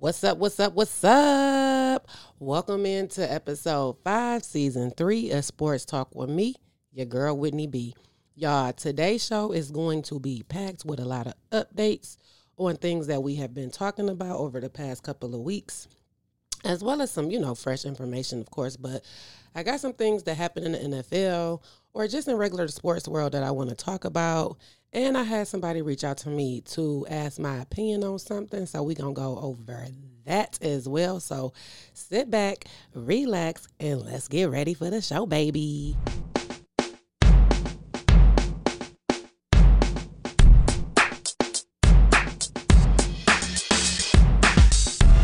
What's up? What's up? What's up? Welcome into episode five, season three of Sports Talk with me, your girl Whitney B. Y'all, today's show is going to be packed with a lot of updates on things that we have been talking about over the past couple of weeks, as well as some, you know, fresh information, of course. But I got some things that happened in the NFL or just in regular sports world that I want to talk about. And I had somebody reach out to me to ask my opinion on something. So we're going to go over that as well. So sit back, relax, and let's get ready for the show, baby.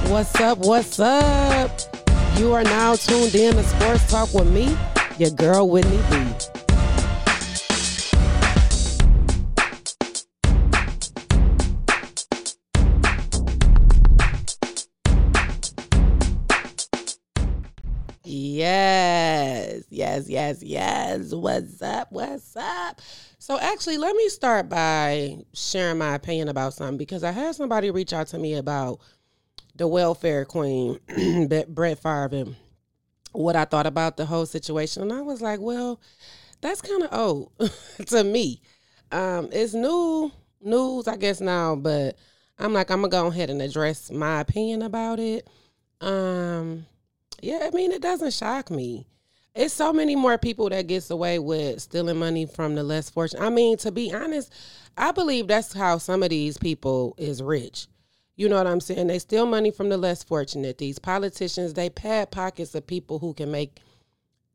What's up? What's up? You are now tuned in to Sports Talk with me, your girl Whitney B. Yes, yes, yes, yes. What's up? What's up? So, actually, let me start by sharing my opinion about something because I had somebody reach out to me about the welfare queen, Brett Favre, and what I thought about the whole situation. And I was like, well, that's kind of old to me. Um, it's new news, I guess, now, but I'm like, I'm going to go ahead and address my opinion about it. Um, yeah, I mean, it doesn't shock me. It's so many more people that gets away with stealing money from the less fortunate. I mean, to be honest, I believe that's how some of these people is rich. You know what I'm saying? They steal money from the less fortunate. These politicians, they pad pockets of people who can make,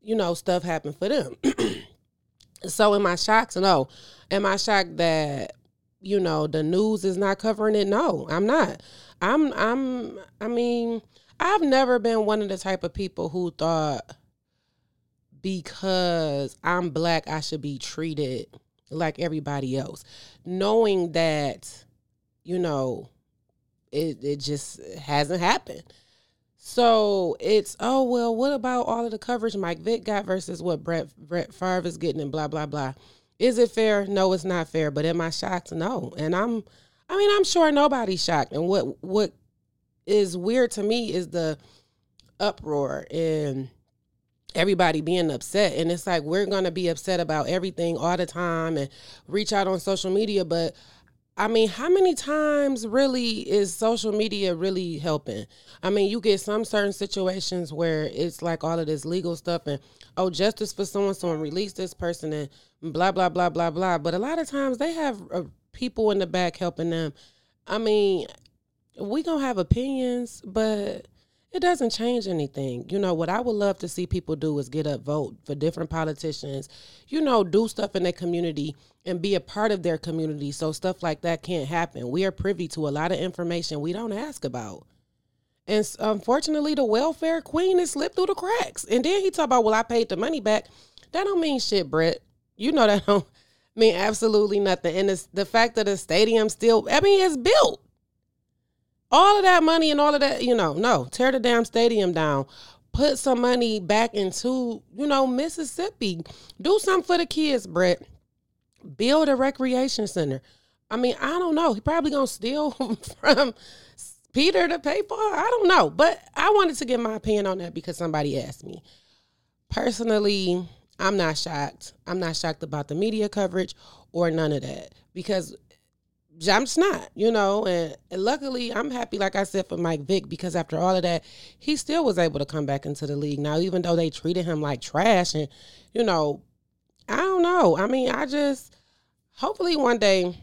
you know, stuff happen for them. so am I shocked? No. Am I shocked that, you know, the news is not covering it? No, I'm not. I'm I'm I mean, I've never been one of the type of people who thought because I'm black, I should be treated like everybody else. Knowing that, you know, it, it just hasn't happened. So it's oh well, what about all of the coverage Mike Vick got versus what Brett Brett Favre is getting and blah blah blah. Is it fair? No, it's not fair. But am I shocked? No. And I'm I mean, I'm sure nobody's shocked. And what what is weird to me is the uproar and everybody being upset and it's like we're going to be upset about everything all the time and reach out on social media but I mean, how many times really is social media really helping? I mean, you get some certain situations where it's like all of this legal stuff and oh, justice for someone, someone release this person and blah blah blah blah blah. But a lot of times they have uh, people in the back helping them. I mean, we gonna have opinions, but it doesn't change anything. You know, what I would love to see people do is get up, vote for different politicians, you know, do stuff in their community and be a part of their community so stuff like that can't happen. We are privy to a lot of information we don't ask about. And unfortunately, the welfare queen has slipped through the cracks. And then he talk about, well, I paid the money back. That don't mean shit, Brett. You know that don't mean absolutely nothing. And it's the fact that the stadium still, I mean, it's built all of that money and all of that, you know, no, tear the damn stadium down. Put some money back into, you know, Mississippi. Do something for the kids, Brett. Build a recreation center. I mean, I don't know. He probably gonna steal from Peter to pay for. I don't know, but I wanted to get my opinion on that because somebody asked me. Personally, I'm not shocked. I'm not shocked about the media coverage or none of that because I'm just not, you know, and, and, luckily I'm happy, like I said, for Mike Vick because after all of that, he still was able to come back into the league. Now, even though they treated him like trash, and you know, I don't know. I mean, I just hopefully one day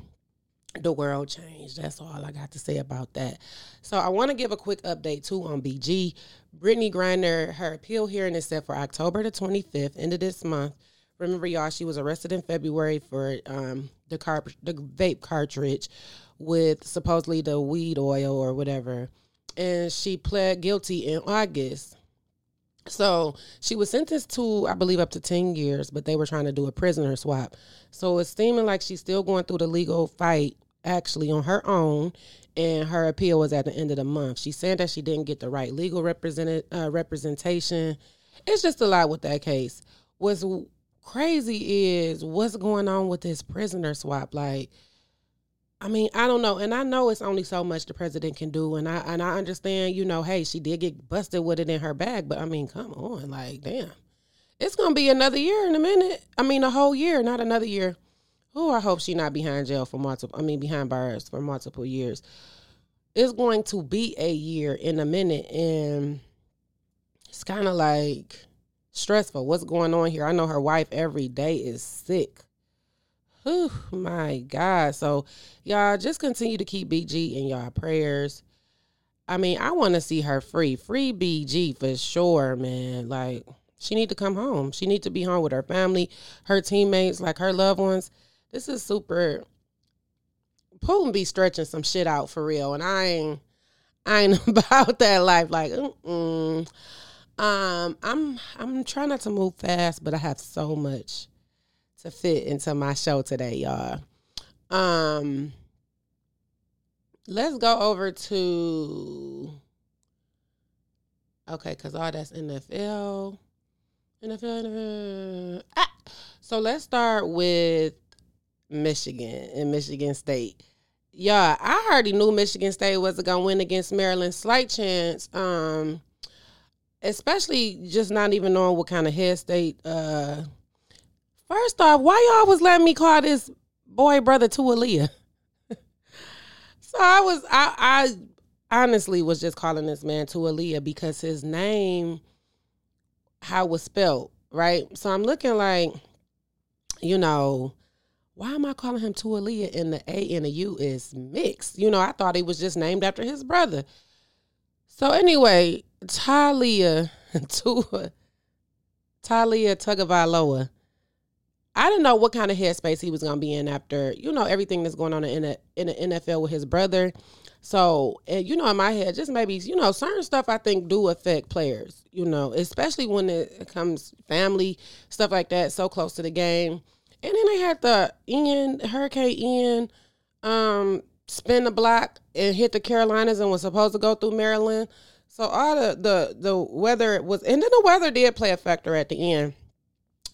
the world changed. That's all I got to say about that. So I want to give a quick update too on BG. Brittney Griner, her appeal hearing is set for October the 25th, end of this month. Remember, y'all, she was arrested in February for um, the car the vape cartridge with supposedly the weed oil or whatever, and she pled guilty in August. So she was sentenced to, I believe, up to 10 years, but they were trying to do a prisoner swap. So it's seeming like she's still going through the legal fight actually on her own, and her appeal was at the end of the month. She said that she didn't get the right legal uh, representation. It's just a lot with that case. Was crazy is what's going on with this prisoner swap. Like, I mean, I don't know, and I know it's only so much the president can do, and I and I understand, you know, hey, she did get busted with it in her bag, but I mean, come on, like, damn, it's gonna be another year in a minute. I mean, a whole year, not another year. Oh, I hope she not behind jail for multiple. I mean, behind bars for multiple years. It's going to be a year in a minute, and it's kind of like stressful. What's going on here? I know her wife every day is sick. Oh my God. So y'all just continue to keep BG in y'all prayers. I mean, I want to see her free. Free BG for sure, man. Like she need to come home. She need to be home with her family, her teammates, like her loved ones. This is super Putin be stretching some shit out for real. And I ain't I ain't about that life. Like, mm um, I'm I'm trying not to move fast, but I have so much to fit into my show today, y'all. Um, let's go over to okay, because all that's NFL, NFL, NFL. Ah! So let's start with Michigan and Michigan State. Yeah, I already knew Michigan State wasn't gonna win against Maryland. Slight chance. Um, especially just not even knowing what kind of head state. Uh, first off, why y'all was letting me call this boy brother Taulia? so I was, I, I honestly was just calling this man Taulia because his name, how it was spelled, right? So I'm looking like, you know, why am I calling him Tualia and the A and the U is mixed? You know, I thought he was just named after his brother. So anyway, Talia Talia Tagovailoa. I didn't know what kind of headspace he was gonna be in after you know everything that's going on in the in the NFL with his brother. So and you know, in my head, just maybe you know certain stuff I think do affect players. You know, especially when it comes family stuff like that, so close to the game. And then they had the Ian Hurricane Ian um, spin the block and hit the Carolinas and was supposed to go through Maryland. So all the the the weather was, and then the weather did play a factor at the end,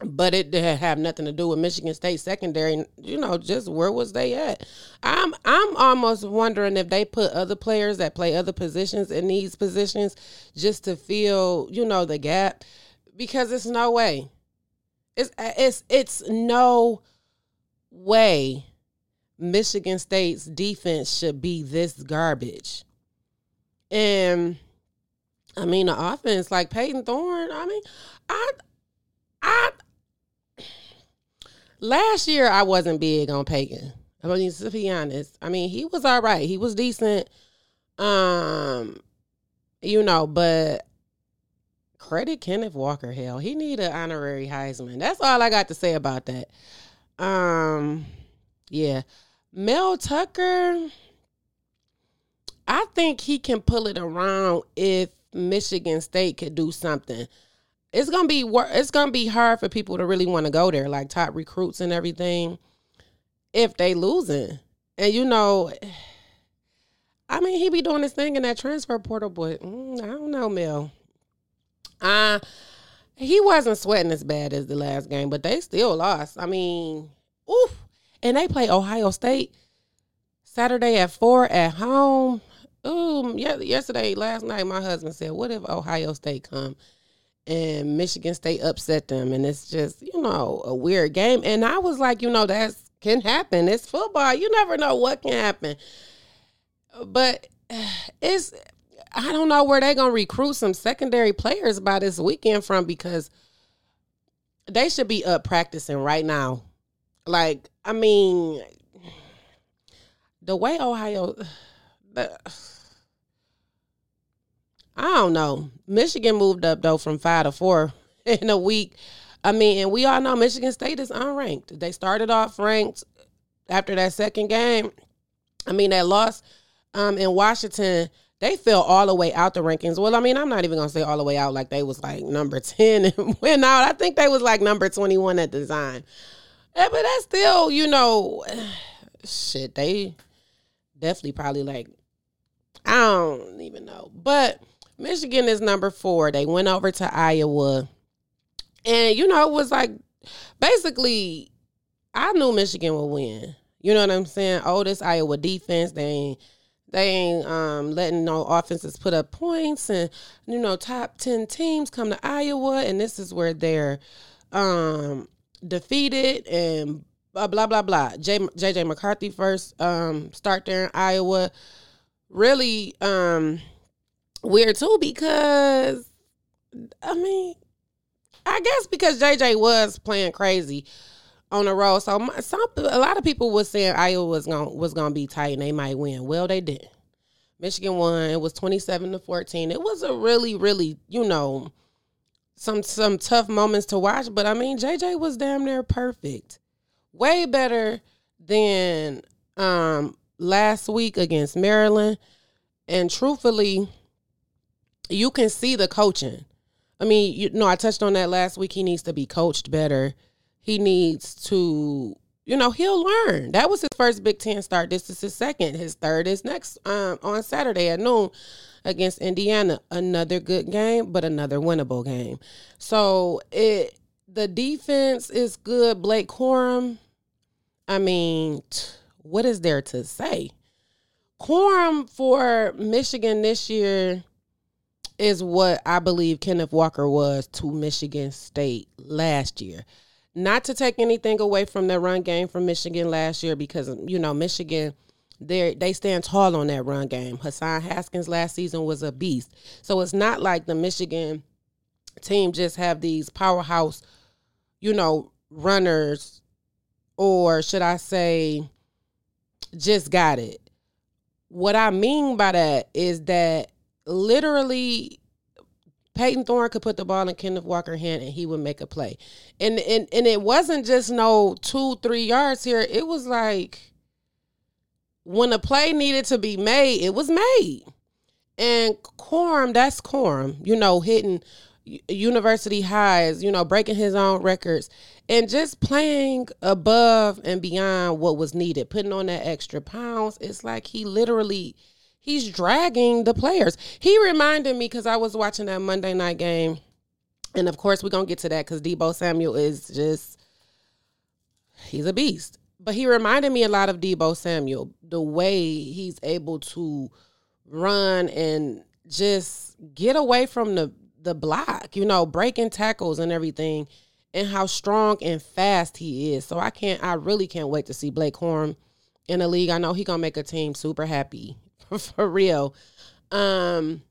but it did have nothing to do with Michigan State secondary. You know, just where was they at? I'm I'm almost wondering if they put other players that play other positions in these positions just to fill, you know, the gap, because it's no way, it's it's it's no way Michigan State's defense should be this garbage. And I mean the offense, like Payton Thorne, I mean, I I last year I wasn't big on Payton. I mean, to be honest. I mean, he was all right. He was decent. Um, you know, but credit Kenneth Walker. Hell, he need an honorary Heisman. That's all I got to say about that. Um, yeah. Mel Tucker, I think he can pull it around if Michigan State could do something. It's gonna be it's gonna be hard for people to really want to go there, like top recruits and everything, if they losing. And you know, I mean, he be doing his thing in that transfer portal, but mm, I don't know, Mel. Uh he wasn't sweating as bad as the last game, but they still lost. I mean, oof and they play Ohio State Saturday at four at home. Ooh, yesterday, last night, my husband said, "What if Ohio State come and Michigan State upset them?" And it's just, you know, a weird game. And I was like, you know, that can happen. It's football. You never know what can happen. But it's, I don't know where they're gonna recruit some secondary players by this weekend from because they should be up practicing right now like, I mean, the way Ohio, the, I don't know. Michigan moved up though from five to four in a week. I mean, and we all know Michigan State is unranked. They started off ranked after that second game. I mean, that loss um, in Washington, they fell all the way out the rankings. Well, I mean, I'm not even gonna say all the way out like they was like number 10 and went out. I think they was like number 21 at the time. Yeah, but that's still, you know, shit. They definitely probably like, I don't even know. But Michigan is number four. They went over to Iowa. And, you know, it was like basically, I knew Michigan would win. You know what I'm saying? Oh, this Iowa defense, they ain't they ain't um, letting no offenses put up points, and you know, top ten teams come to Iowa, and this is where they're um, defeated and blah blah blah blah. J, JJ McCarthy first um, start there in Iowa. Really um, weird too because I mean, I guess because JJ was playing crazy on the road. So some a lot of people was saying Iowa was gonna was to be tight and they might win. Well, they didn't. Michigan won. It was 27 to 14. It was a really really, you know, some some tough moments to watch, but I mean, JJ was damn near perfect. Way better than um last week against Maryland. And truthfully, you can see the coaching. I mean, you know, I touched on that last week. He needs to be coached better he needs to you know he'll learn that was his first big ten start this is his second his third is next um, on saturday at noon against indiana another good game but another winnable game. So it the defense is good. Blake corum i mean what is there to say? Corum for michigan this year is what i believe kenneth walker was to michigan state last year. Not to take anything away from the run game from Michigan last year because you know Michigan they they stand tall on that run game. Hassan Haskins last season was a beast. So it's not like the Michigan team just have these powerhouse, you know, runners or should I say just got it. What I mean by that is that literally Payton Thorne could put the ball in Kenneth Walker's hand and he would make a play. And and and it wasn't just no two, three yards here. It was like when a play needed to be made, it was made. And Corum, that's Corum, you know, hitting university highs, you know, breaking his own records and just playing above and beyond what was needed, putting on that extra pounds. It's like he literally he's dragging the players. He reminded me because I was watching that Monday night game, and of course we're gonna get to that because Deebo Samuel is just he's a beast. But he reminded me a lot of Deebo Samuel, the way he's able to run and just get away from the the block, you know, breaking tackles and everything, and how strong and fast he is. So I can't, I really can't wait to see Blake Horn in the league. I know he gonna make a team super happy for real. Um,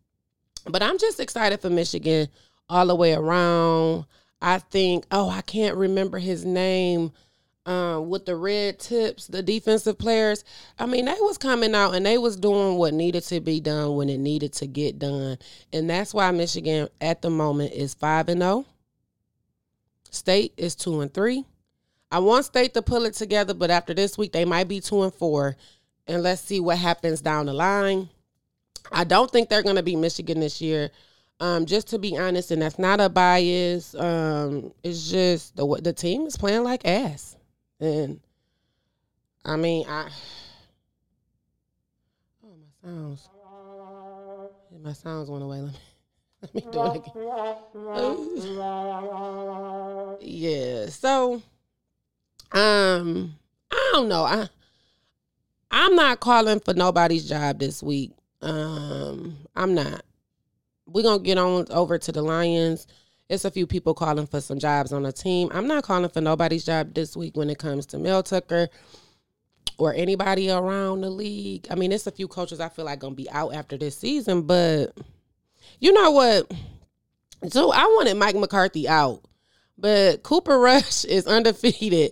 but I'm just excited for Michigan all the way around. I think, oh, I can't remember his name. Um, with the red tips, the defensive players. I mean, they was coming out and they was doing what needed to be done when it needed to get done. And that's why Michigan at the moment is 5 and 0. State is 2 and 3. I want State to pull it together, but after this week they might be 2 and 4 and let's see what happens down the line. I don't think they're going to be Michigan this year. Um, just to be honest, and that's not a bias. Um, it's just the the team is playing like ass, and I mean, I oh my sounds, my sounds went away. Let me let me do it again. yeah, so um, I don't know. I I'm not calling for nobody's job this week. Um, I'm not. We're gonna get on over to the Lions. It's a few people calling for some jobs on the team. I'm not calling for nobody's job this week when it comes to Mel Tucker or anybody around the league. I mean, it's a few coaches I feel like gonna be out after this season, but you know what? So I wanted Mike McCarthy out, but Cooper Rush is undefeated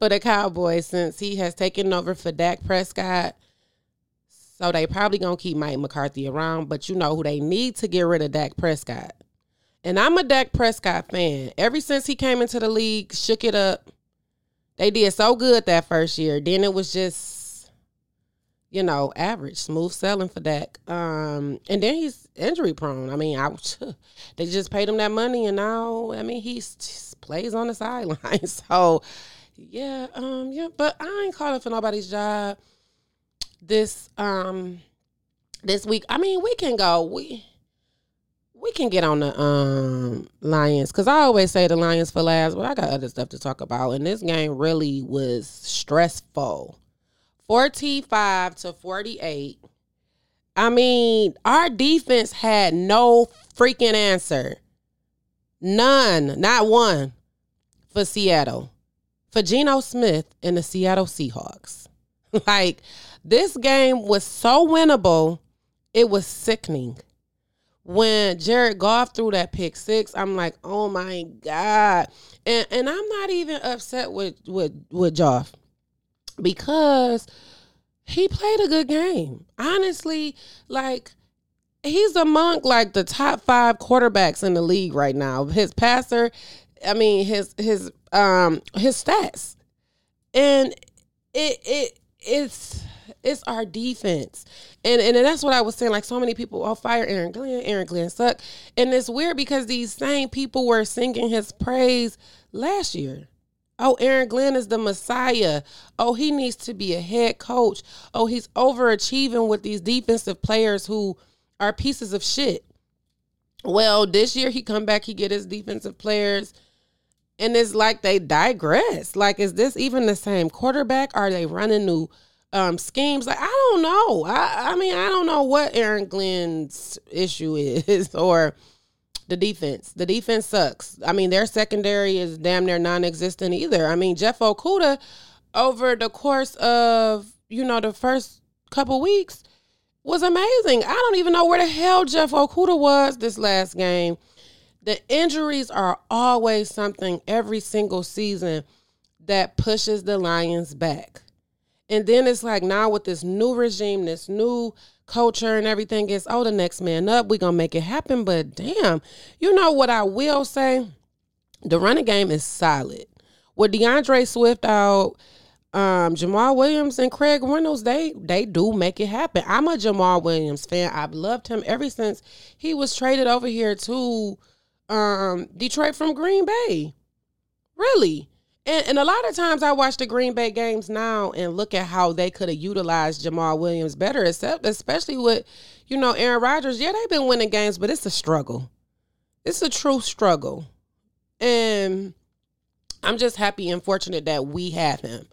for the Cowboys since he has taken over for Dak Prescott. So they probably gonna keep Mike McCarthy around, but you know who they need to get rid of Dak Prescott. And I'm a Dak Prescott fan. Ever since he came into the league, shook it up. They did so good that first year. Then it was just, you know, average, smooth selling for Dak. Um, and then he's injury prone. I mean, I they just paid him that money, and now I mean he plays on the sideline. So yeah, um, yeah, but I ain't calling for nobody's job this um this week. I mean, we can go. We we can get on the um Lions because I always say the Lions for last, but I got other stuff to talk about. And this game really was stressful. 45 to 48. I mean, our defense had no freaking answer. None, not one for Seattle. For Geno Smith and the Seattle Seahawks. like, this game was so winnable, it was sickening. When Jared Goff threw that pick six, I'm like, oh my God. And and I'm not even upset with with with Joff because he played a good game. Honestly, like he's among like the top five quarterbacks in the league right now. His passer, I mean his his um his stats, and it it it's it's our defense. And and that's what I was saying. Like so many people, oh, fire Aaron Glenn, Aaron Glenn suck. And it's weird because these same people were singing his praise last year. Oh, Aaron Glenn is the Messiah. Oh, he needs to be a head coach. Oh, he's overachieving with these defensive players who are pieces of shit. Well, this year he come back, he get his defensive players, and it's like they digress. Like, is this even the same quarterback? Are they running new um, schemes? Like, I don't know. I, I mean, I don't know what Aaron Glenn's issue is, or the defense. The defense sucks. I mean, their secondary is damn near non-existent either. I mean, Jeff Okudah over the course of you know the first couple weeks was amazing. I don't even know where the hell Jeff Okudah was this last game. The injuries are always something every single season that pushes the Lions back. And then it's like now with this new regime, this new culture and everything is, oh, the next man up, we gonna make it happen. But damn, you know what I will say? The running game is solid. With D'Andre Swift out, um, Jamaal Williams and Craig Reynolds, they they do make it happen. I'm a Jamaal Williams fan. I've loved him ever since he was traded over here to um, Detroit from Green Bay. Really. And, and a lot of times I watch the Green Bay games now and look at how they could have utilized Jamaal Williams better, except especially with, you know, Aaron Rodgers. Yeah, they've been winning games, but it's a struggle. It's a true struggle. And I'm just happy and fortunate that we have him.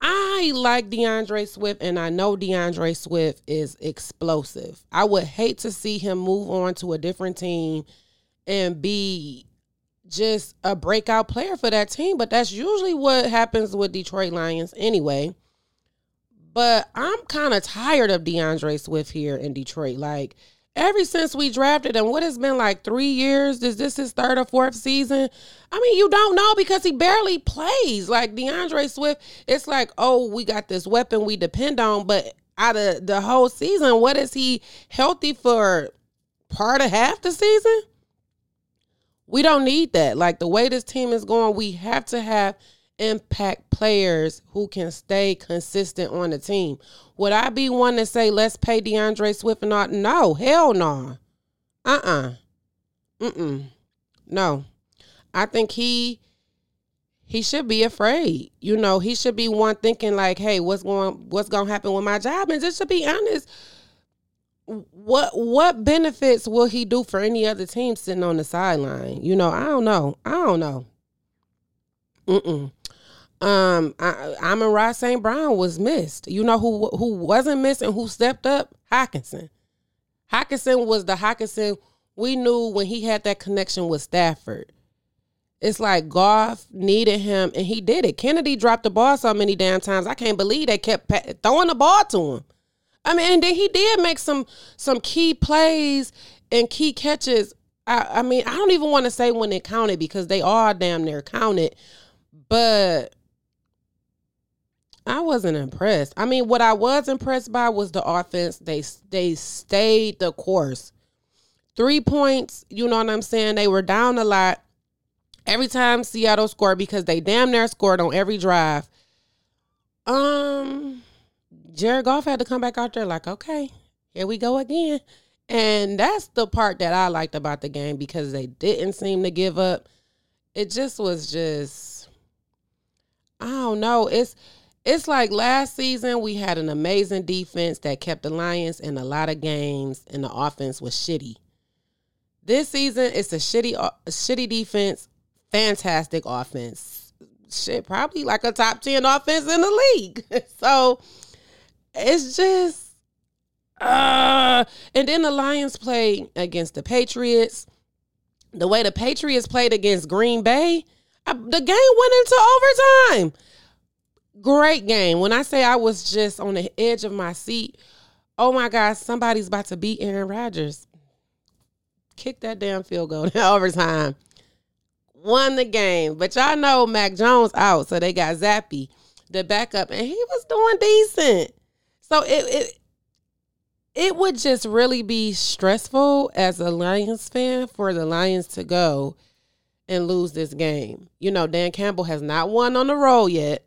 I like D'Andre Swift, and I know D'Andre Swift is explosive. I would hate to see him move on to a different team and be just a breakout player for that team, but that's usually what happens with Detroit Lions anyway. But I'm kind of tired of D'Andre Swift here in Detroit. Like, ever since we drafted him, what has been like three years? Is this his third or fourth season? I mean, you don't know because he barely plays. Like D'Andre Swift, it's like, oh, we got this weapon we depend on, but out of the whole season, what is he healthy for part of half the season? We don't need that. Like the way this team is going, we have to have impact players who can stay consistent on the team. Would I be one to say let's pay D'Andre Swift and not? No, hell no. Uh uh-uh. uh. Mm No. I think he he should be afraid. You know, he should be one thinking like, hey, what's going what's gonna happen with my job? And just to be honest, what what benefits will he do for any other team sitting on the sideline? You know, I don't know. I don't know. Mm-mm. Um, I, Amon-Ra St. Brown was missed. You know who who wasn't missed and who stepped up? Hockenson. Hockenson was the Hockenson we knew when he had that connection with Stafford. It's like Goff needed him, and he did it. Kennedy dropped the ball so many damn times. I can't believe they kept throwing the ball to him. I mean, and then he did make some some key plays and key catches. I, I mean, I don't even want to say when it counted because they are damn near counted, but I wasn't impressed. I mean, what I was impressed by was the offense. They they stayed the course. Three points, you know what I'm saying? They were down a lot. Every time Seattle scored because they damn near scored on every drive. Um Jared Goff had to come back out there like, okay, here we go again. And that's the part that I liked about the game because they didn't seem to give up. It just was just I don't know. It's it's like last season we had an amazing defense that kept the Lions in a lot of games and the offense was shitty. This season it's a shitty uh, a shitty defense, fantastic offense. shit, probably like a top 10 offense in the league. so it's just uh and then the Lions play against the Patriots. The way the Patriots played against Green Bay, I, the game went into overtime. Great game. When I say I was just on the edge of my seat, oh my God, somebody's about to beat Aaron Rodgers. Kick that damn field goal in overtime. Won the game. But y'all know Mac Jones out, so they got Zappe, the backup, and he was doing decent. So it, it it would just really be stressful as a Lions fan for the Lions to go and lose this game. You know, Dan Campbell has not won on the road yet,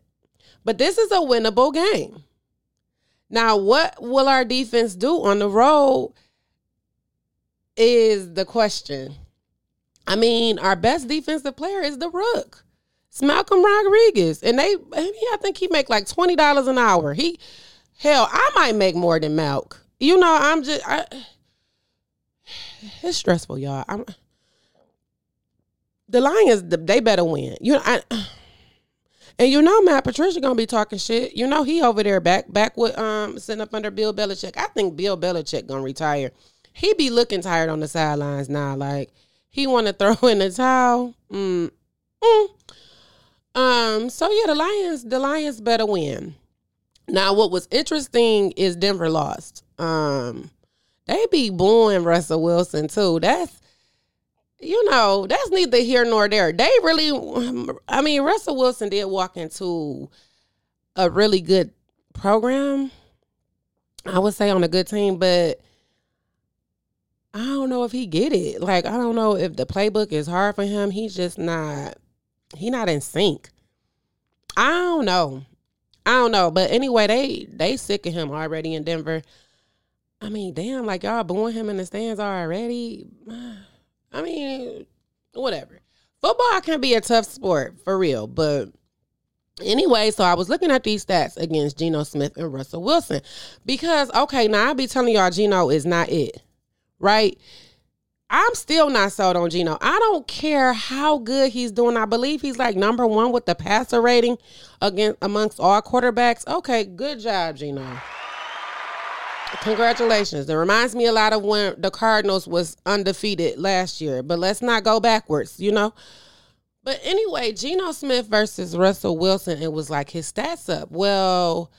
but this is a winnable game. Now, what will our defense do on the road is the question. I mean, our best defensive player is the Rook. It's Malcolm Rodriguez. And they I think he make like $20 an hour. He hell, I might make more than Malk you know, I'm just I, it's stressful, y'all. I'm the Lions, they better win. You know, I, and you know, Matt Patricia gonna be talking shit. You know, he over there back back with um sitting up under Bill Belichick. I think Bill Belichick gonna retire. He be looking tired on the sidelines now. Like he want to throw in the towel. Mm, mm. Um. So yeah, the Lions, the Lions better win. Now, what was interesting is Denver lost. Um, they be booing Russell Wilson too. That's you know, that's neither here nor there. They really, I mean, Russell Wilson did walk into a really good program. I would say on a good team, but I don't know if he get it. Like, I don't know if the playbook is hard for him. He's just not. He not in sync. I don't know. I don't know, but anyway, they they sick of him already in Denver. I mean, damn, like y'all booing him in the stands already. I mean, whatever. Football can be a tough sport for real, but anyway, so I was looking at these stats against Geno Smith and Russell Wilson because okay, now I'll be telling y'all Geno is not it, right? I'm still not sold on Geno. I don't care how good he's doing. I believe he's like number one with the passer rating against amongst all quarterbacks. Okay, good job, Geno. Congratulations. It reminds me a lot of when the Cardinals was undefeated last year. But let's not go backwards, you know? But anyway, Geno Smith versus Russell Wilson, it was like his stats up. Well,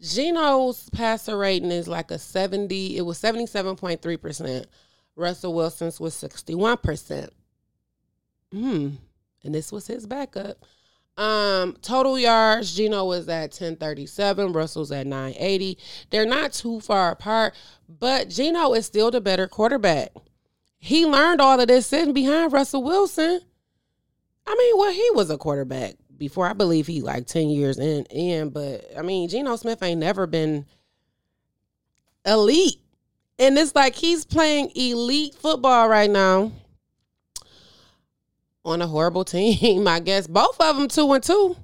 Geno's passer rating is like a 70, it was 77.3%. Russell Wilson's was 61%. Hmm. And this was his backup. Um, total yards, Geno was at 1037, Russell's at 980. They're not too far apart, but Geno is still the better quarterback. He learned all of this sitting behind Russell Wilson. I mean, well, he was a quarterback before. I believe he like 10 years in, in but I mean, Geno Smith ain't never been elite. And it's like he's playing elite football right now on a horrible team, I guess. Both of them two and two.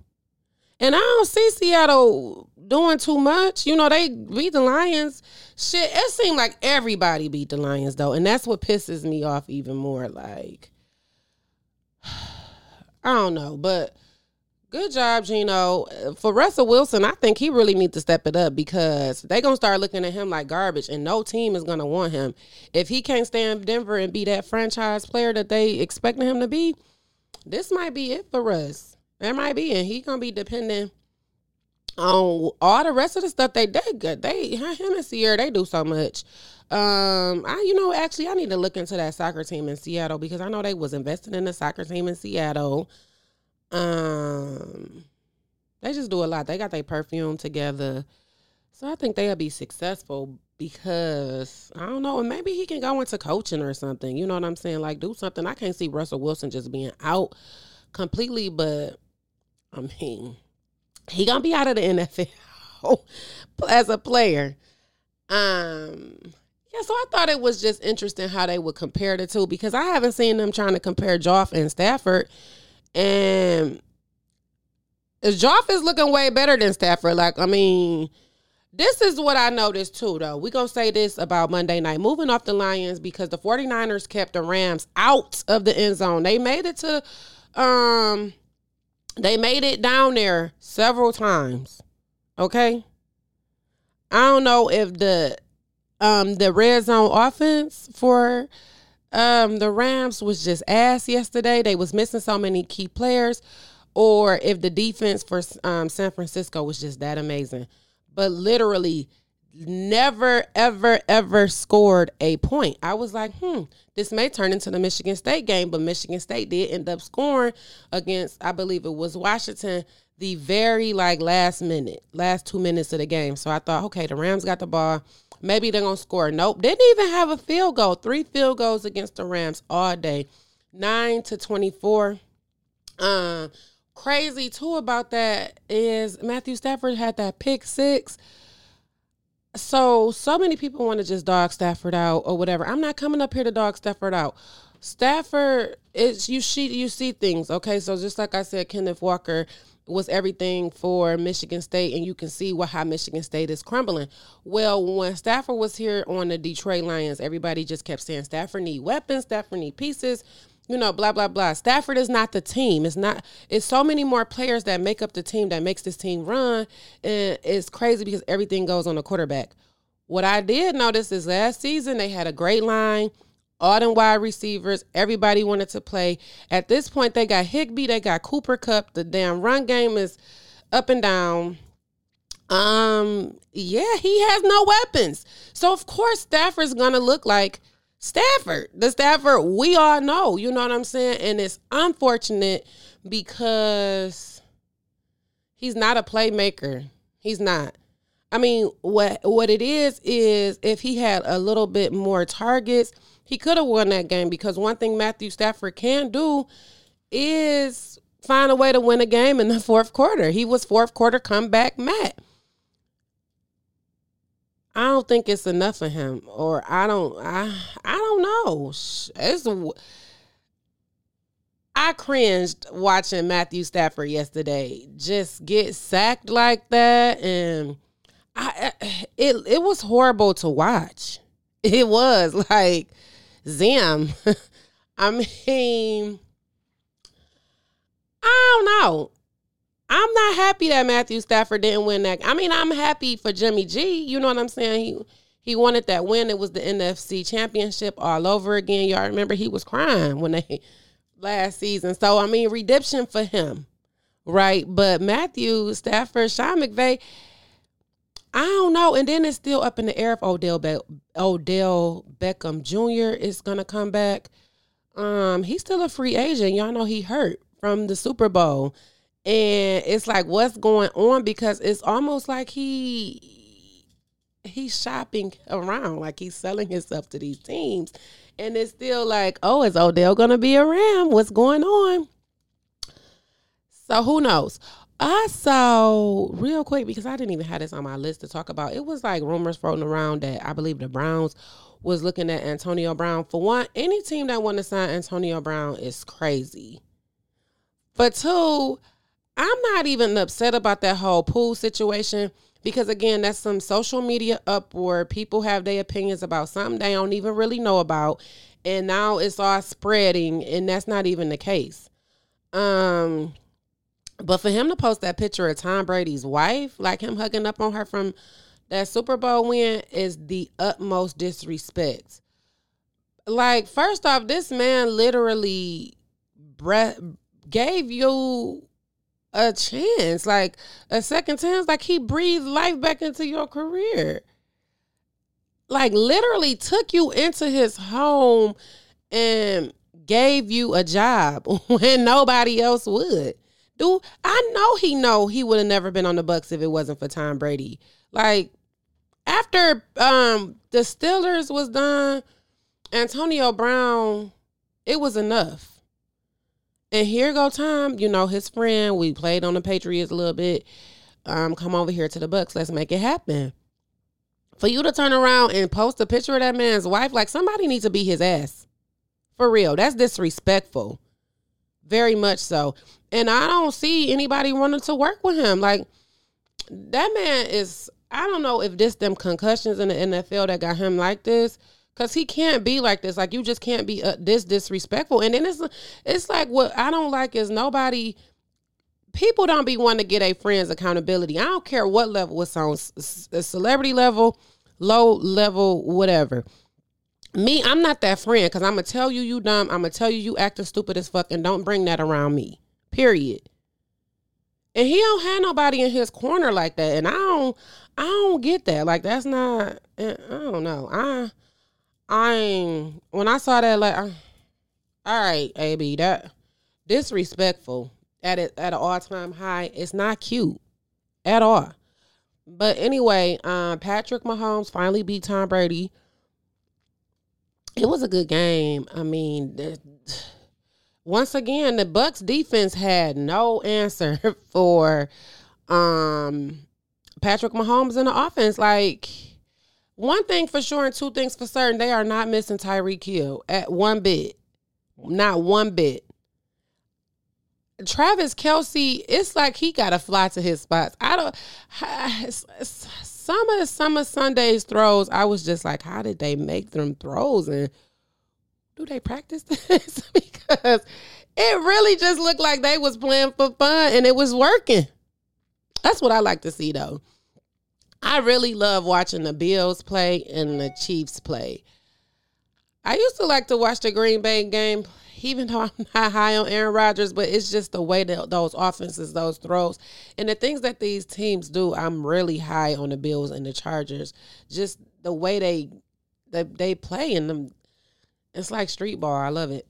And I don't see Seattle doing too much. You know, they beat the Lions. Shit, it seemed like everybody beat the Lions though. And that's what pisses me off even more. Like, I don't know, but Good job, Geno. For Russell Wilson, I think he really needs to step it up because they're gonna start looking at him like garbage, and no team is gonna want him. If he can't stay in Denver and be that franchise player that they expecting him to be, this might be it for Russ. That might be, and he gonna be dependent on all the rest of the stuff they did good. they him and Ciara they do so much. Um, I you know actually I need to look into that soccer team in Seattle because I know they was investing in the soccer team in Seattle. Um, they just do a lot. They got their perfume together, so I think they'll be successful because I don't know. Maybe he can go into coaching or something. You know what I'm saying? Like do something. I can't see Russell Wilson just being out completely, but I mean, he gonna be out of the NFL as a player. Um, yeah, so I thought it was just interesting how they would compare the two because I haven't seen them trying to compare Joff and Stafford and Joff is looking way better than Stafford. Like, I mean, this is what I noticed too, though. We're going to say this about Monday night. Moving off the Lions because the 49ers kept the Rams out of the end zone. They made it to um They made it down there several times. Okay. I don't know if the um the red zone offense for um the Rams was just ass yesterday. They was missing so many key players, or if the defense for um, San Francisco was just that amazing. But literally, never ever ever scored a point. I was like, hmm, this may turn into the Michigan State game, but Michigan State did end up scoring against, I believe it was Washington, the very like last minute, last two minutes of the game. So I thought, okay, the Rams got the ball. Maybe they're gonna score. Nope. Didn't even have a field goal. Three field goals against the Rams all day. Nine to twenty-four. Um crazy too about that is Matthew Stafford had that pick six so so many people want to just dog Stafford out or whatever. I'm not coming up here to dog Stafford out. Stafford is you see you see things, okay? So just like I said, Kenneth Walker was everything for Michigan State, and you can see what how Michigan State is crumbling. Well, when Stafford was here on the Detroit Lions, everybody just kept saying Stafford need weapons, Stafford need pieces you know, blah blah blah. Stafford is not the team. It's not. It's so many more players that make up the team that makes this team run, and it's crazy because everything goes on the quarterback. What I did notice is last season they had a great line, all them wide receivers. Everybody wanted to play. At this point, they got Higbee, they got Cooper Kupp. The damn run game is up and down. Um, yeah, he has no weapons. So of course Stafford's gonna look like Stafford, the Stafford we all know, you know what I'm saying? And it's unfortunate because he's not a playmaker. He's not. I mean, what what it is is if he had a little bit more targets, he could have won that game because one thing Matthew Stafford can do is find a way to win a game in the fourth quarter. He was fourth quarter comeback Matt. I don't think it's enough for him, or I don't. I I don't know. It's I cringed watching Matthew Stafford yesterday just get sacked like that, and I it it was horrible to watch. It was like Zim. I mean, I don't know. I'm not happy that Matthew Stafford didn't win that. I mean, I'm happy for Jimmy G. You know what I'm saying? He he wanted that win. It was the NFC Championship all over again. Y'all remember he was crying when they last season. So I mean, redemption for him, right? But Matthew Stafford, Sean McVay, I don't know. And then it's still up in the air if Odell Be- Odell Beckham Jr. is gonna come back. Um, he's still a free agent. Y'all know he hurt from the Super Bowl and it's like what's going on because it's almost like he he's shopping around like he's selling himself to these teams and it's still like oh is odell gonna be a ram what's going on so who knows i saw real quick because i didn't even have this on my list to talk about it was like rumors floating around that i believe the browns was looking at antonio brown for one any team that want to sign antonio brown is crazy but two I'm not even upset about that whole pool situation because again, that's some social media upward. People have their opinions about something they don't even really know about, and now it's all spreading, and that's not even the case. Um, but for him to post that picture of Tom Brady's wife, like him hugging up on her from that Super Bowl win, is the utmost disrespect. Like, first off, this man literally breath gave you a chance, like a second chance. Like he breathed life back into your career. Like literally took you into his home and gave you a job when nobody else would. Dude, I know he know he would have never been on the Bucs if it wasn't for Tom Brady. Like after um the Steelers was done, Antonio Brown, it was enough. And here go Tom, you know, his friend. We played on the Patriots a little bit. Um, come over here to the Bucs. Let's make it happen. For you to turn around and post a picture of that man's wife, like somebody needs to be his ass. For real. That's disrespectful. Very much so. And I don't see anybody wanting to work with him. Like that man is I don't know if this them concussions in the NFL that got him like this Cause he can't be like this. Like you just can't be uh, this disrespectful. And then it's it's like what I don't like is nobody people don't be wanting to get a friends accountability. I don't care what level it's on, celebrity level, low level, whatever. Me, I'm not that friend because I'm gonna tell you you dumb. I'm gonna tell you you acting stupid as fuck, and don't bring that around me. Period. And he don't have nobody in his corner like that, and I don't, I don't get that. Like that's not. Eh, I don't know. I, I when I saw that, like, I, all right, AB, that disrespectful at it at an all time high. It's not cute at all. But anyway, um, Patrick Mahomes finally beat Tom Brady. It was a good game. I mean, once again, the Bucs defense had no answer for um, Patrick Mahomes in the offense. Like one thing for sure and two things for certain, they are not missing Tyreek Hill at one bit. Not one bit. Travis Kelce, it's like he got to fly to his spots. I don't. Some of some of Sunday's throws, I was just like, how did they make them throws and do they practice this? because it really just looked like they was playing for fun and it was working. That's what I like to see though. I really love watching the Bills play and the Chiefs play. I used to like to watch the Green Bay game even though I'm not high on Aaron Rodgers, but it's just the way that those offenses, those throws, and the things that these teams do. I'm really high on the Bills and the Chargers. Just the way they they, they play in them. It's like street ball. I love it.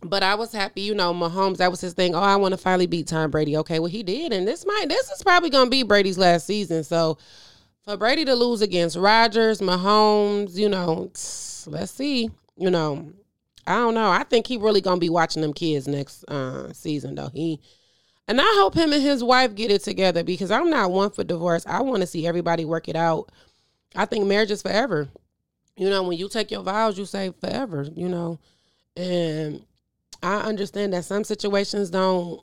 But I was happy, you know, Mahomes, that was his thing. Oh, I want to finally beat Tom Brady. Okay, well he did. And this might this is probably gonna be Brady's last season. So for Brady to lose against Rodgers, Mahomes, you know, let's see. You know, I don't know. I think he really gonna be watching them kids next uh, season though. He and I hope him and his wife get it together because I'm not one for divorce. I want to see everybody work it out. I think marriage is forever. You know, when you take your vows, you say forever. You know, and I understand that some situations don't,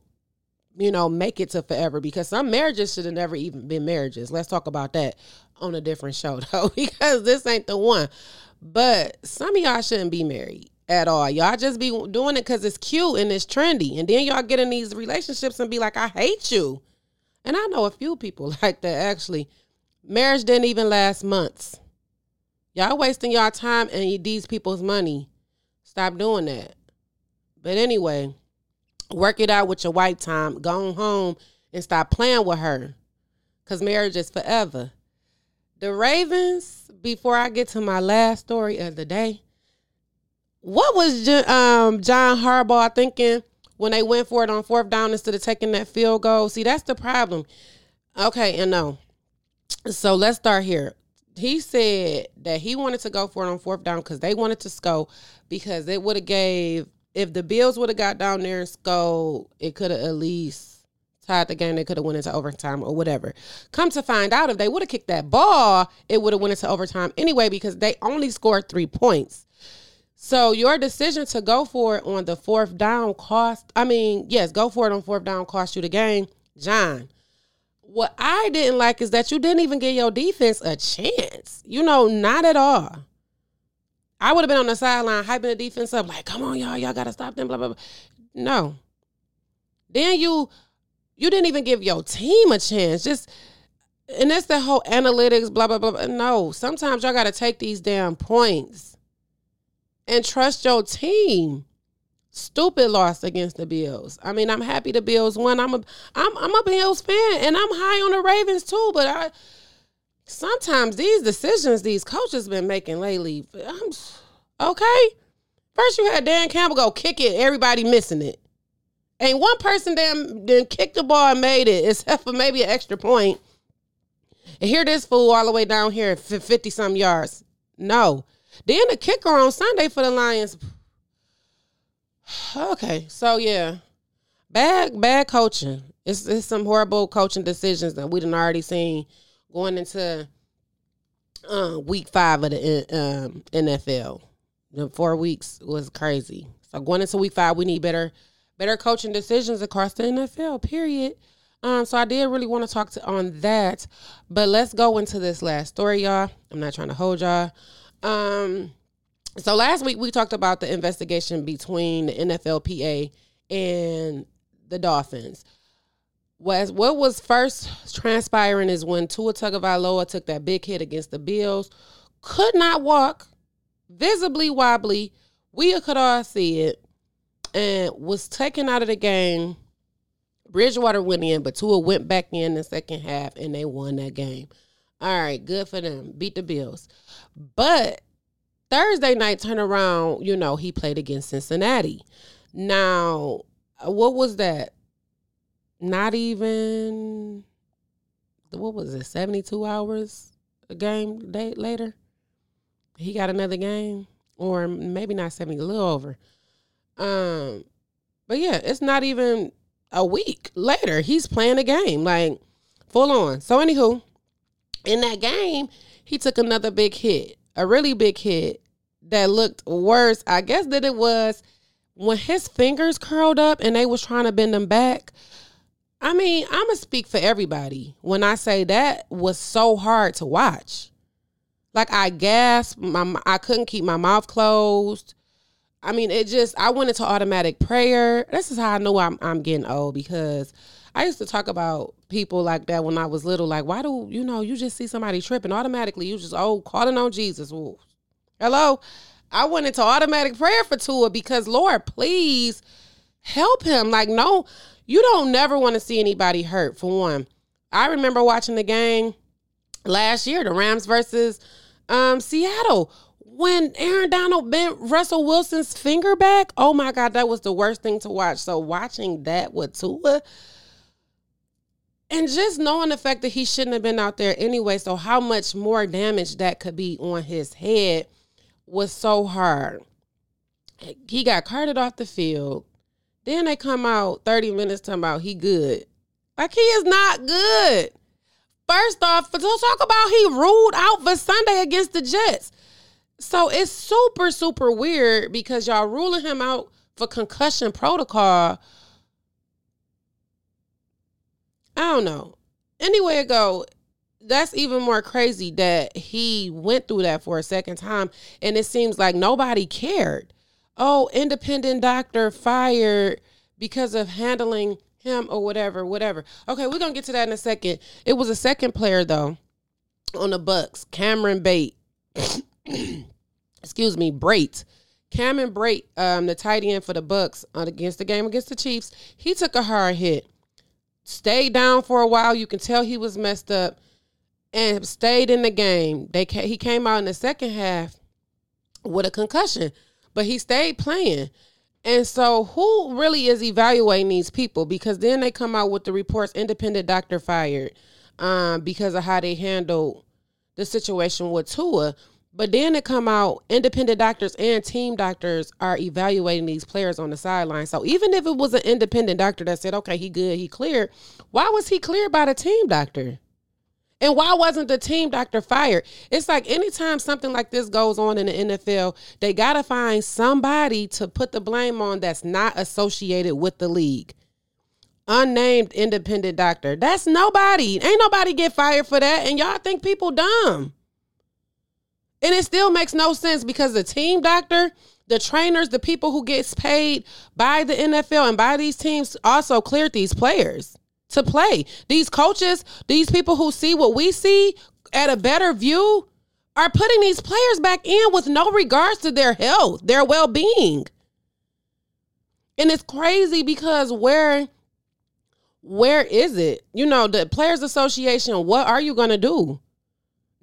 you know, make it to forever because some marriages should have never even been marriages. Let's talk about that on a different show though, because this ain't the one. But some of y'all shouldn't be married at all. Y'all just be doing it because it's cute and it's trendy. And then y'all get in these relationships and be like, I hate you. And I know a few people like that actually. Marriage didn't even last months. Y'all wasting y'all time and these people's money. Stop doing that. But anyway, work it out with your white time. Go home and stop playing with her. Cause marriage is forever. The Ravens, before I get to my last story of the day, what was um, John Harbaugh thinking when they went for it on fourth down instead of taking that field goal? See, that's the problem. Okay, and no. So let's start here. He said that he wanted to go for it on fourth down because they wanted to score because it would have gave if the Bills would have got down there and scored, it could have at least tied the game. They could have went into overtime or whatever. Come to find out, if they would have kicked that ball, it would have went into overtime anyway because they only scored three points. So your decision to go for it on the fourth down cost, I mean, yes, go for it on fourth down cost you the game. John, what I didn't like is that you didn't even give your defense a chance. You know, not at all. I would have been on the sideline hyping the defense up, like, come on, y'all, y'all gotta stop them, blah, blah, blah. No. Then you you didn't even give your team a chance. Just and that's the whole analytics, blah, blah, blah. No. Sometimes y'all gotta take these damn points and trust your team. Stupid loss against the Bills. I mean, I'm happy the Bills won. I'm a I'm I'm a Bills fan and I'm high on the Ravens too, but I sometimes these decisions these coaches been making lately, I'm okay. First you had Dan Campbell go kick it, everybody missing it. Ain't one person damn then kicked the ball and made it, except for maybe an extra point. And here this fool all the way down here at 50 some yards. No. Then the kicker on Sunday for the Lions. Okay, so yeah, bad bad coaching. It's it's some horrible coaching decisions that we have already seen going into uh, week five of the um, NFL. The four weeks was crazy. So going into week five, we need better better coaching decisions across the NFL. Period. Um, so I did really want to talk to on that, but let's go into this last story, y'all. I'm not trying to hold y'all. Um, so last week we talked about the investigation between the NFLPA and the Dolphins. was what was first transpiring is when Tua Tagovailoa took that big hit against the Bills, could not walk, visibly wobbly. We could all see it, and was taken out of the game. Bridgewater went in, but Tua went back in the second half, and they won that game. All right, good for them. Beat the Bills, but Thursday night turnaround, you know, he played against Cincinnati. Now, what was that? not even what was it 72 hours a game day later he got another game or maybe not 70 a little over um but yeah it's not even a week later he's playing a game like full on so anywho in that game he took another big hit a really big hit that looked worse i guess that it was when his fingers curled up and they was trying to bend them back I mean, I'm gonna speak for everybody when I say that was so hard to watch. Like I gasped, my I couldn't keep my mouth closed. I mean, it just I went into automatic prayer. This is how I know I'm I'm getting old because I used to talk about people like that when I was little. Like, why do you know you just see somebody tripping automatically? You just oh calling on Jesus. Ooh. Hello, I went into automatic prayer for Tua because Lord, please help him. Like, no, you don't never want to see anybody hurt for one. I remember watching the game last year, the Rams versus um, Seattle. When Aaron Donald bent Russell Wilson's finger back, oh my God, that was the worst thing to watch. So watching that with Tua, and just knowing the fact that he shouldn't have been out there anyway, so how much more damage that could be on his head was so hard. He got carted off the field. Then they come out 30 minutes talking about he good. Like he is not good. First off, to talk about he ruled out for Sunday against the Jets. So it's super, super weird because y'all ruling him out for concussion protocol. I don't know. Anyway, it go. That's even more crazy that he went through that for a second time, and it seems like nobody cared oh, independent doctor fired because of handling him or whatever, whatever. Okay, we're gonna get to that in a second. It was a second player though on the Bucs, Cameron Bate. Excuse me, Brate. Cameron Brate, um, the tight end for the Bucs uh, against the game against the Chiefs, he took a hard hit. Stayed down for a while. You can tell he was messed up, and stayed in the game. They he came out in the second half with a concussion but he stayed playing. And so, who really is evaluating these people? Because then they come out with the reports independent doctor fired um, because of how they handled the situation with Tua. But then it come out independent doctors and team doctors are evaluating these players on the sideline. So even if it was an independent doctor that said, okay, he good, he cleared, why was he cleared by the team doctor? And why wasn't the team doctor fired? It's like anytime something like this goes on in the NFL, they got to find somebody to put the blame on that's not associated with the league. Unnamed independent doctor. That's nobody. Ain't nobody get fired for that. And y'all think people dumb. And it still makes no sense because the team doctor, the trainers, the people who gets paid by the NFL and by these teams also cleared these players to play. These coaches, these people who see what we see at a better view, are putting these players back in with no regards to their health, their well being. And it's crazy because where where is it? You know, the players association, what are you going to do?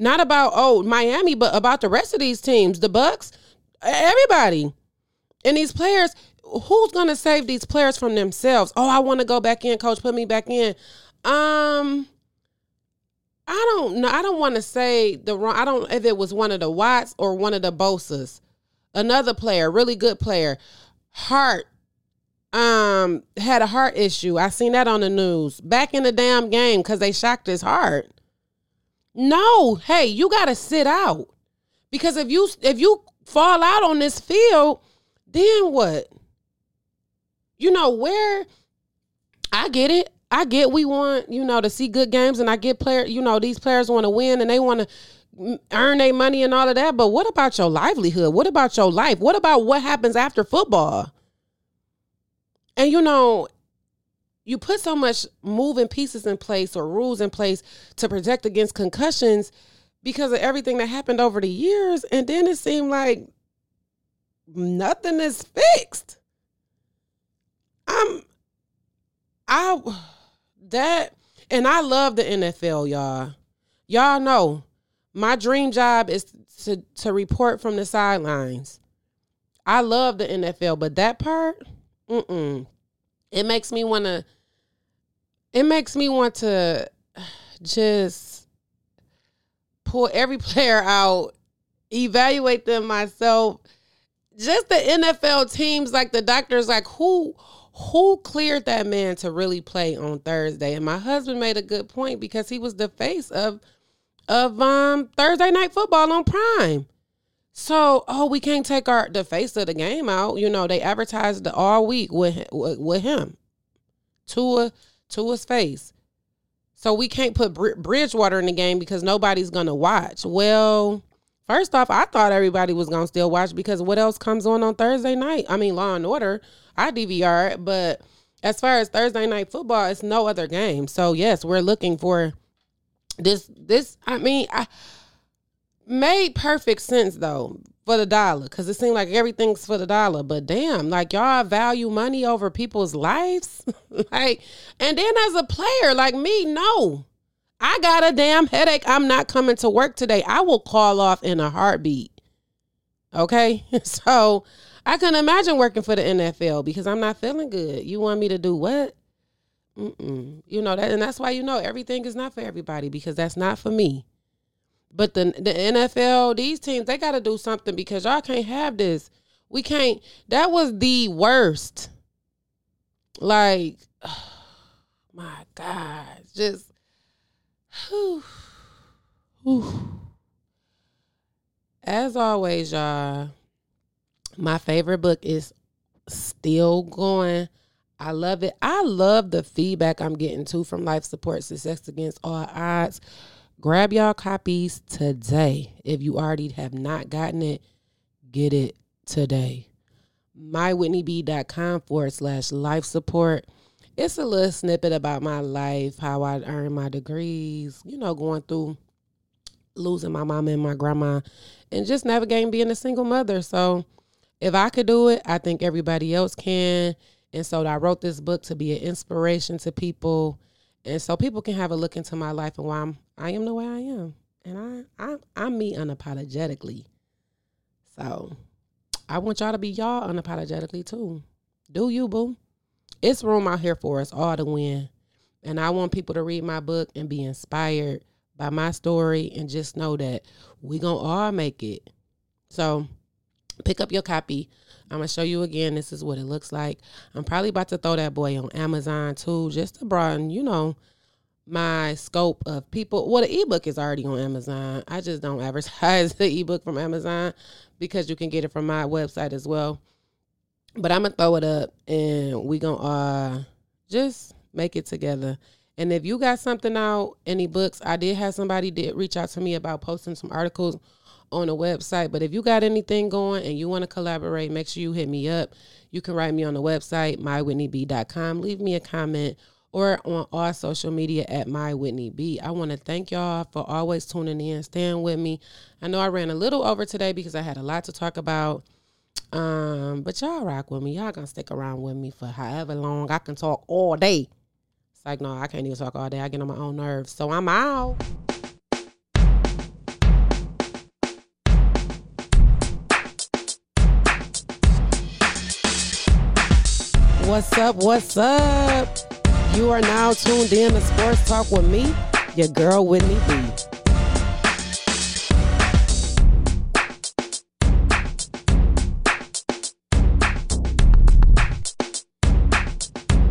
Not about oh, Miami, but about the rest of these teams, the Bucs, everybody. And these players, who's gonna save these players from themselves? Oh, I want to go back in, coach. Put me back in. Um, I don't know. I don't want to say the wrong. I don't if it was one of the Watts or one of the Bosa's. Another player, really good player, heart. Um, had a heart issue. I seen that on the news back in the damn game because they shocked his heart. No, hey, you got to sit out because if you if you fall out on this field, then what? you know, where I get it. I get we want, you know, to see good games and I get player, you know, these players want to win and they want to earn their money and all of that. But what about your livelihood? What about your life? What about what happens after football? And you know, you put so much moving pieces in place or rules in place to protect against concussions because of everything that happened over the years and then it seemed like nothing is fixed. I'm i that and i love the nfl y'all. Y'all know my dream job is to to report from the sidelines. I love the nfl but that part mm-mm it makes me want to it makes me want to just pull every player out evaluate them myself. Just the NFL teams like the doctors like who who cleared that man to really play on Thursday? And my husband made a good point because he was the face of of um Thursday night football on prime so, oh, we can't take our the face of the game out. You know, they advertised the all week with with, with him, Tua Tua's face. So we can't put Bridgewater in the game because nobody's gonna watch. Well, first off, I thought everybody was gonna still watch because what else comes on on Thursday night? I mean, Law and Order. I DVR it, but as far as Thursday night football, it's no other game. So yes, we're looking for this. This, I mean, I made perfect sense though for the dollar because it seemed like everything's for the dollar. But damn like y'all value money over people's lives? Like and then as a player like me no. I got a damn headache. I'm not coming to work today. I will call off in a heartbeat. Okay? So i can imagine working for the nfl because i'm not feeling good. You want me to do what? Mm-mm. you know that and that's why you know everything is not for everybody because that's not for me but the the NFL, these teams, they got to do something because y'all can't have this. We can't. That was the worst. Like, oh, my God, just. Whew, whew. As always, y'all, my favorite book is still going. I love it. I love the feedback I'm getting too from Life Support Success Against All Odds. Grab y'all copies today. If you already have not gotten it, get it today. MyWhitneyB.com forward slash life support. It's a little snippet about my life, how I earned my degrees, you know, going through losing my mom and my grandma and just navigating being a single mother. So if I could do it, I think everybody else can. And so I wrote this book to be an inspiration to people and so people can have a look into my life and why I'm I am the way I am, and I I I'm me unapologetically. So I want y'all to be y'all unapologetically too. Do you, boo? It's room out here for us all to win, and I want people to read my book and be inspired by my story and just know that we gonna all make it. So pick up your copy I'm gonna show you again. This is what it looks like. I'm probably about to throw that boy on Amazon too, just to broaden, you know, my scope of people. Well, the ebook is already on Amazon. I just don't advertise the ebook from Amazon because you can get it from my website as well. But I'm gonna throw it up and we gonna uh just make it together. And if you got something out, any books, I did have somebody did reach out to me about posting some articles on a website. But if you got anything going and you want to collaborate, make sure you hit me up. You can write me on the website, mywhitneyb.com. Leave me a comment or on all social media at My Whitney B. I want to thank y'all for always tuning in, staying with me. I know I ran a little over today because I had a lot to talk about. Um, but y'all rock with me. Y'all gonna stick around with me for however long. I can talk all day. It's like, no, I can't even talk all day. I get on my own nerves. So I'm out. What's up? What's up? You are now tuned in to Sports Talk with me, your girl Whitney B.